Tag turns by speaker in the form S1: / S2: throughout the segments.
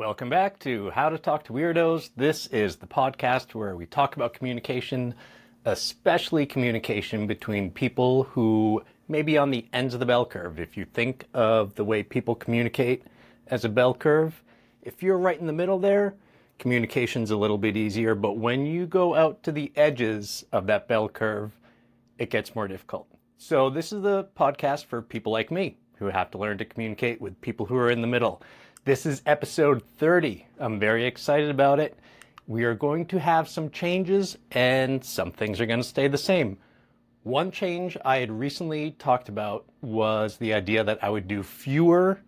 S1: Welcome back to How to Talk to Weirdos. This is the podcast where we talk about communication, especially communication between people who may be on the ends of the bell curve. If you think of the way people communicate as a bell curve, if you're right in the middle there, communication's a little bit easier. But when you go out to the edges of that bell curve, it gets more difficult. So, this is the podcast for people like me who have to learn to communicate with people who are in the middle. This is episode 30. I'm very excited about it. We are going to have some changes and some things are going to stay the same. One change I had recently talked about was the idea that I would do fewer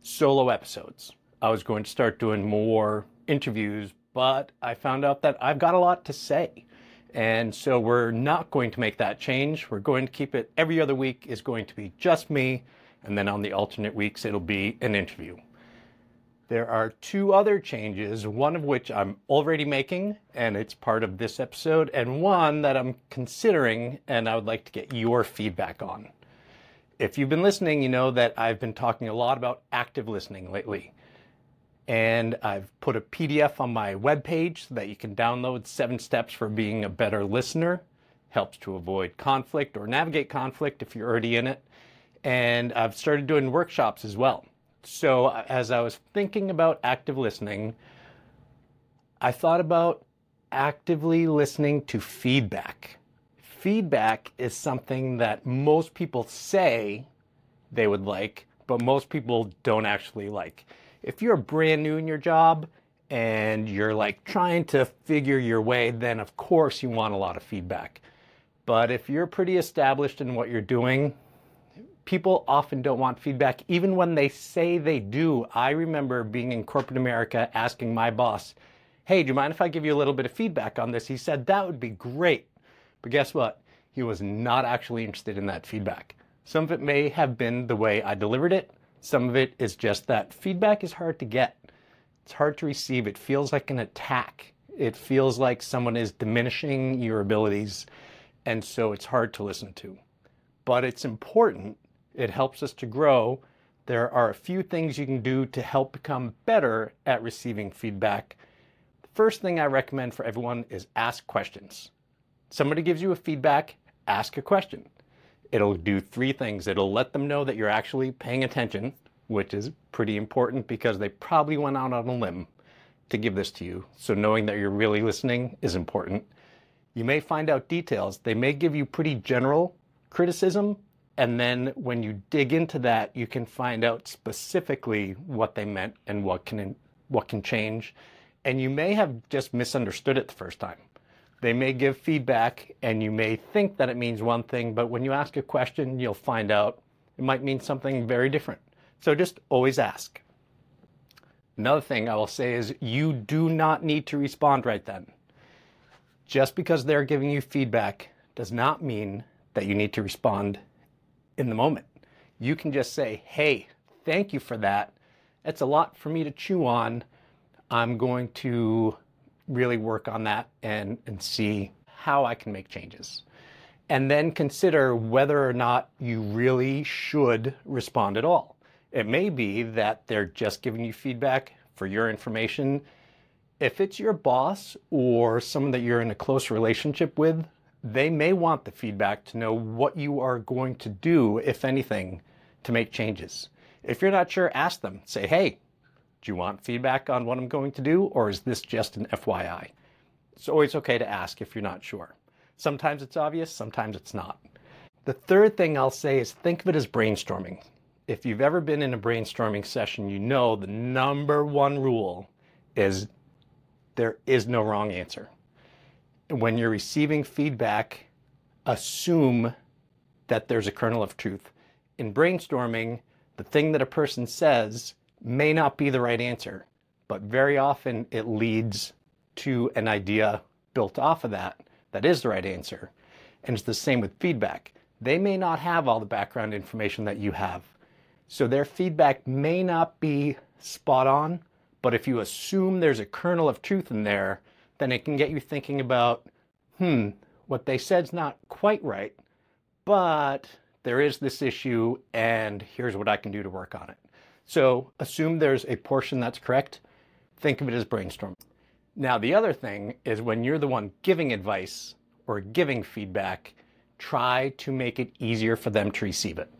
S1: solo episodes. I was going to start doing more interviews, but I found out that I've got a lot to say. And so we're not going to make that change. We're going to keep it every other week is going to be just me and then on the alternate weeks, it'll be an interview. There are two other changes, one of which I'm already making, and it's part of this episode, and one that I'm considering, and I would like to get your feedback on. If you've been listening, you know that I've been talking a lot about active listening lately. And I've put a PDF on my webpage so that you can download seven steps for being a better listener. Helps to avoid conflict or navigate conflict if you're already in it and I've started doing workshops as well. So uh, as I was thinking about active listening, I thought about actively listening to feedback. Feedback is something that most people say they would like, but most people don't actually like. If you're brand new in your job and you're like trying to figure your way, then of course you want a lot of feedback. But if you're pretty established in what you're doing, people often don't want feedback, even when they say they do. I remember being in corporate America asking my boss, Hey, do you mind if I give you a little bit of feedback on this? He said, That would be great. But guess what? He was not actually interested in that feedback. Some of it may have been the way I delivered it. Some of it is just that feedback is hard to get. It's hard to receive. It feels like an attack. It feels like someone is diminishing your abilities. And so it's hard to listen to. But it's important it helps us to grow. There are a few things you can do to help become better at receiving feedback. The first thing I recommend for everyone is ask questions. Somebody gives you a feedback, ask a question. It'll do three things. It'll let them know that you're actually paying attention, which is pretty important because they probably went out on a limb to give this to you. So knowing that you're really listening is important. You may find out details. They may give you pretty general criticism, and then when you dig into that, you can find out specifically what they meant and what can what can change. And you may have just misunderstood it the first time. They may give feedback and you may think that it means one thing, but when you ask a question, you'll find out it might mean something very different. So just always ask. Another thing I will say is you do not need to respond right then. Just because they're giving you feedback does not mean that you need to respond in the moment. You can just say, hey, thank you for that. It's a lot for me to chew on. I'm going to really work on that and, and see how I can make changes. And then consider whether or not you really should respond at all. It may be that they're just giving you feedback for your information. If it's your boss or someone that you're in a close relationship with, they may want the feedback to know what you are going to do, if anything, to make changes. If you're not sure, ask them. Say, hey, do you want feedback on what I'm going to do, or is this just an FYI? It's always okay to ask if you're not sure. Sometimes it's obvious, sometimes it's not. The third thing I'll say is think of it as brainstorming. If you've ever been in a brainstorming session, you know the number one rule is there is no wrong answer when you're receiving feedback, assume that there's a kernel of truth. In brainstorming, the thing that a person says may not be the right answer, but very often it leads to an idea built off of that that is the right answer. And it's the same with feedback. They may not have all the background information that you have. So their feedback may not be spot on, but if you assume there's a kernel of truth in there, then it can get you thinking about, hmm, what they said's not quite right, but there is this issue, and here's what I can do to work on it. So assume there's a portion that's correct. Think of it as brainstorm. Now, the other thing is when you're the one giving advice or giving feedback, try to make it easier for them to receive it.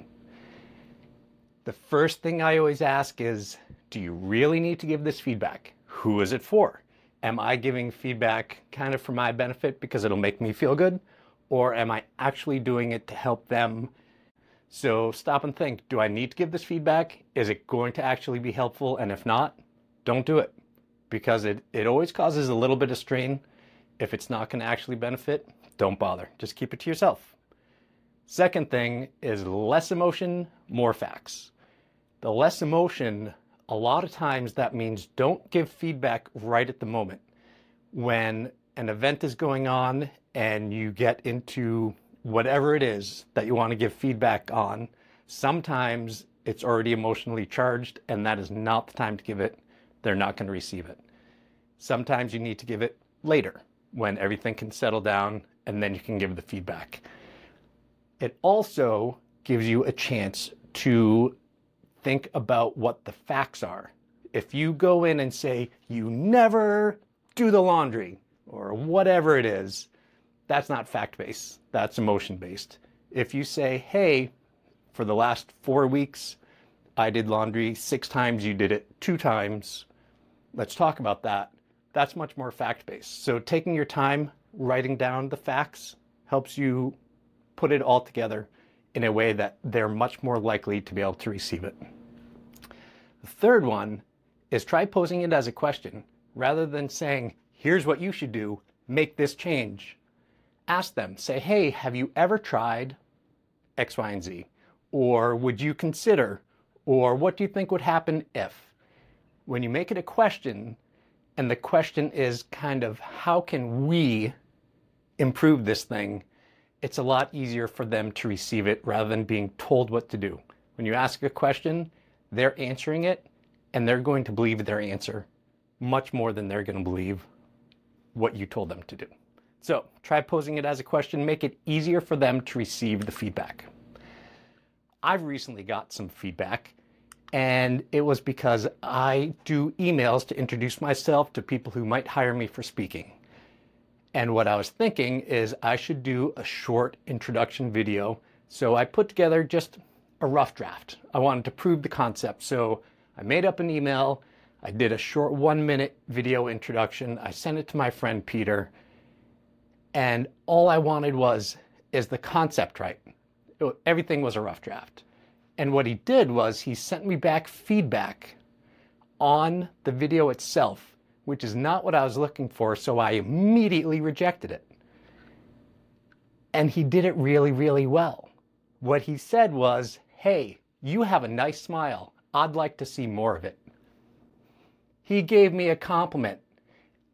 S1: The first thing I always ask is Do you really need to give this feedback? Who is it for? Am I giving feedback kind of for my benefit because it'll make me feel good? Or am I actually doing it to help them? So stop and think do I need to give this feedback? Is it going to actually be helpful? And if not, don't do it because it, it always causes a little bit of strain. If it's not going to actually benefit, don't bother. Just keep it to yourself. Second thing is less emotion, more facts. The less emotion, a lot of times that means don't give feedback right at the moment. When an event is going on and you get into whatever it is that you want to give feedback on, sometimes it's already emotionally charged and that is not the time to give it. They're not going to receive it. Sometimes you need to give it later when everything can settle down and then you can give the feedback. It also gives you a chance to think about what the facts are. If you go in and say, you never do the laundry or whatever it is, that's not fact based, that's emotion based. If you say, hey, for the last four weeks, I did laundry six times, you did it two times, let's talk about that. That's much more fact based. So taking your time writing down the facts helps you put it all together in a way that they're much more likely to be able to receive it. The third one is try posing it as a question rather than saying, here's what you should do, make this change. Ask them, say, hey, have you ever tried X, Y, and Z? Or would you consider? Or what do you think would happen if? When you make it a question, and the question is kind of how can we improve this thing, it's a lot easier for them to receive it rather than being told what to do. When you ask a question, they're answering it and they're going to believe their answer much more than they're going to believe what you told them to do. So try posing it as a question, make it easier for them to receive the feedback. I've recently got some feedback and it was because I do emails to introduce myself to people who might hire me for speaking. And what I was thinking is I should do a short introduction video. So I put together just a rough draft. I wanted to prove the concept. So I made up an email. I did a short one minute video introduction. I sent it to my friend Peter. And all I wanted was, is the concept right? Everything was a rough draft. And what he did was he sent me back feedback on the video itself, which is not what I was looking for, so I immediately rejected it. And he did it really, really well. What he said was, Hey, you have a nice smile. I'd like to see more of it. He gave me a compliment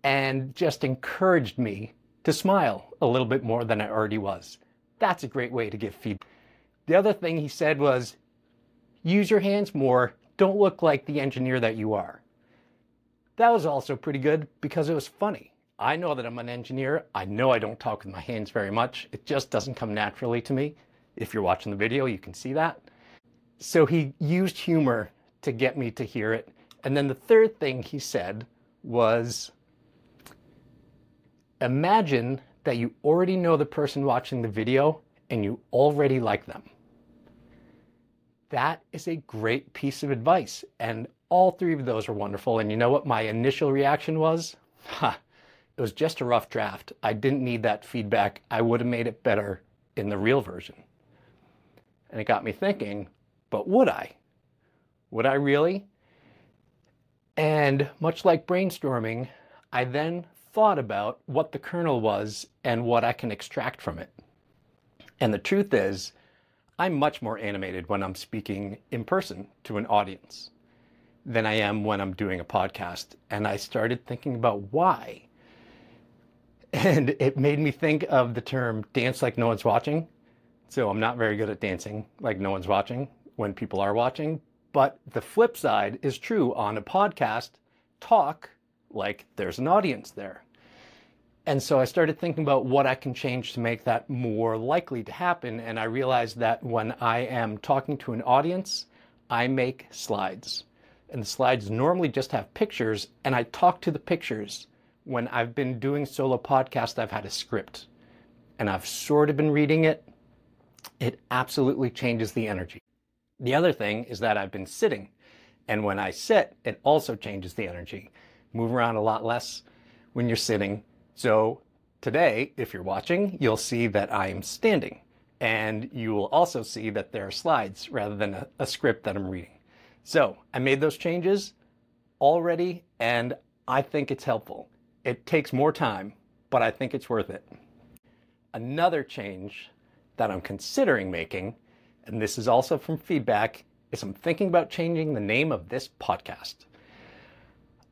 S1: and just encouraged me to smile a little bit more than I already was. That's a great way to give feedback. The other thing he said was, use your hands more, don't look like the engineer that you are. That was also pretty good because it was funny. I know that I'm an engineer. I know I don't talk with my hands very much. It just doesn't come naturally to me. If you're watching the video, you can see that. So he used humor to get me to hear it. And then the third thing he said was imagine that you already know the person watching the video and you already like them. That is a great piece of advice. And all three of those are wonderful. And you know what my initial reaction was? Ha, it was just a rough draft. I didn't need that feedback. I would have made it better in the real version. And it got me thinking, but would I? Would I really? And much like brainstorming, I then thought about what the kernel was and what I can extract from it. And the truth is, I'm much more animated when I'm speaking in person to an audience than I am when I'm doing a podcast. And I started thinking about why. And it made me think of the term dance like no one's watching. So I'm not very good at dancing like no one's watching when people are watching. But the flip side is true on a podcast, talk like there's an audience there. And so I started thinking about what I can change to make that more likely to happen. And I realized that when I am talking to an audience, I make slides. And the slides normally just have pictures, and I talk to the pictures. When I've been doing solo podcast, I've had a script and I've sort of been reading it. It absolutely changes the energy. The other thing is that I've been sitting, and when I sit, it also changes the energy. Move around a lot less when you're sitting. So today, if you're watching, you'll see that I am standing. And you will also see that there are slides rather than a, a script that I'm reading. So I made those changes already, and I think it's helpful. It takes more time, but I think it's worth it. Another change that I'm considering making, and this is also from feedback, is I'm thinking about changing the name of this podcast.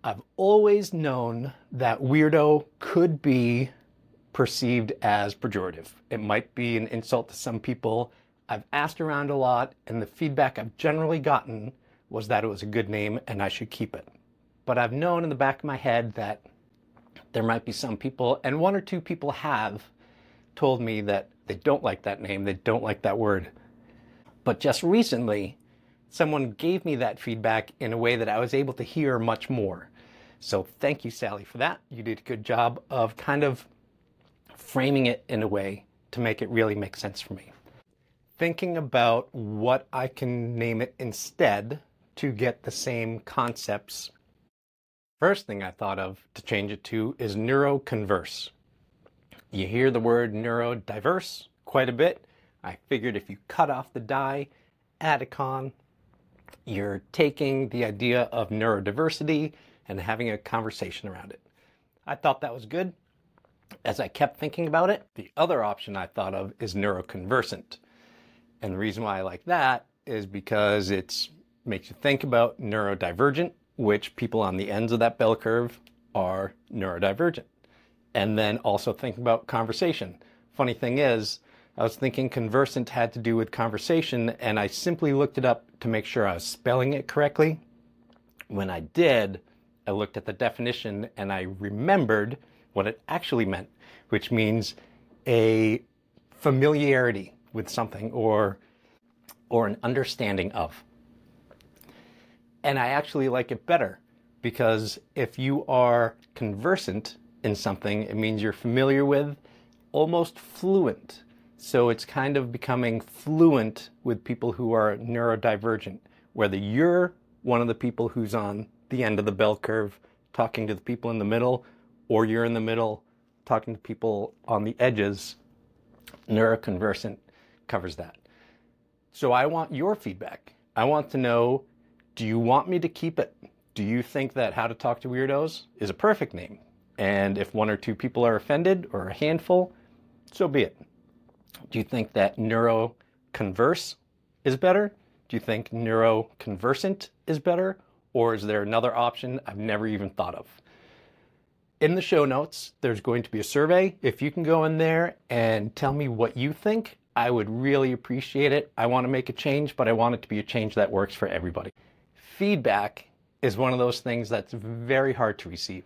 S1: I've always known that weirdo could be perceived as pejorative. It might be an insult to some people. I've asked around a lot, and the feedback I've generally gotten was that it was a good name and I should keep it. But I've known in the back of my head that there might be some people, and one or two people have told me that they don't like that name, they don't like that word. But just recently, someone gave me that feedback in a way that I was able to hear much more. So thank you, Sally, for that. You did a good job of kind of framing it in a way to make it really make sense for me. Thinking about what I can name it instead to get the same concepts. First thing I thought of to change it to is neuroconverse. You hear the word neurodiverse quite a bit. I figured if you cut off the die, add a con, you're taking the idea of neurodiversity and having a conversation around it. I thought that was good as I kept thinking about it, the other option I thought of is neuroconversant. And the reason why I like that is because it makes you think about neurodivergent, which people on the ends of that bell curve are neurodivergent. And then also think about conversation. Funny thing is, I was thinking conversant had to do with conversation, and I simply looked it up to make sure I was spelling it correctly. When I did, I looked at the definition and I remembered what it actually meant, which means a familiarity with something or or an understanding of. And I actually like it better because if you are conversant in something, it means you're familiar with, almost fluent. So it's kind of becoming fluent with people who are neurodivergent, whether you're one of the people who's on the end of the bell curve talking to the people in the middle, or you're in the middle talking to people on the edges, neuroconversant covers that. So I want your feedback. I want to know do you want me to keep it? Do you think that How to Talk to Weirdos is a perfect name? And if one or two people are offended or a handful, so be it. Do you think that neuroconverse is better? Do you think neuroconversant is better? Or is there another option I've never even thought of? in the show notes, there's going to be a survey. If you can go in there and tell me what you think, I would really appreciate it. I want to make a change, but I want it to be a change that works for everybody. Feedback is one of those things that's very hard to receive,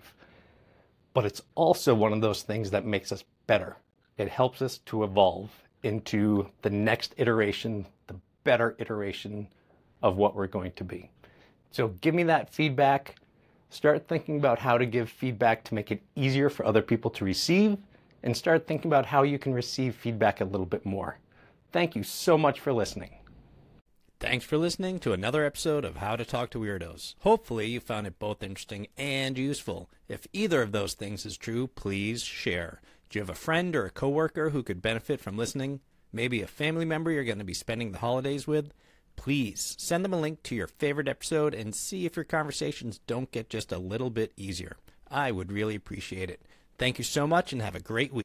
S1: but it's also one of those things that makes us better. It helps us to evolve into the next iteration, the better iteration of what we're going to be. So give me that feedback. Start thinking about how to give feedback to make it easier for other people to receive, and start thinking about how you can receive feedback a little bit more. Thank you so much for listening.
S2: Thanks for listening to another episode of How to Talk to Weirdos. Hopefully, you found it both interesting and useful. If either of those things is true, please share. Do you have a friend or a coworker who could benefit from listening? Maybe a family member you're going to be spending the holidays with? please send them a link to your favorite episode and see if your conversations don't get just a little bit easier. I would really appreciate it. Thank you so much and have a great week.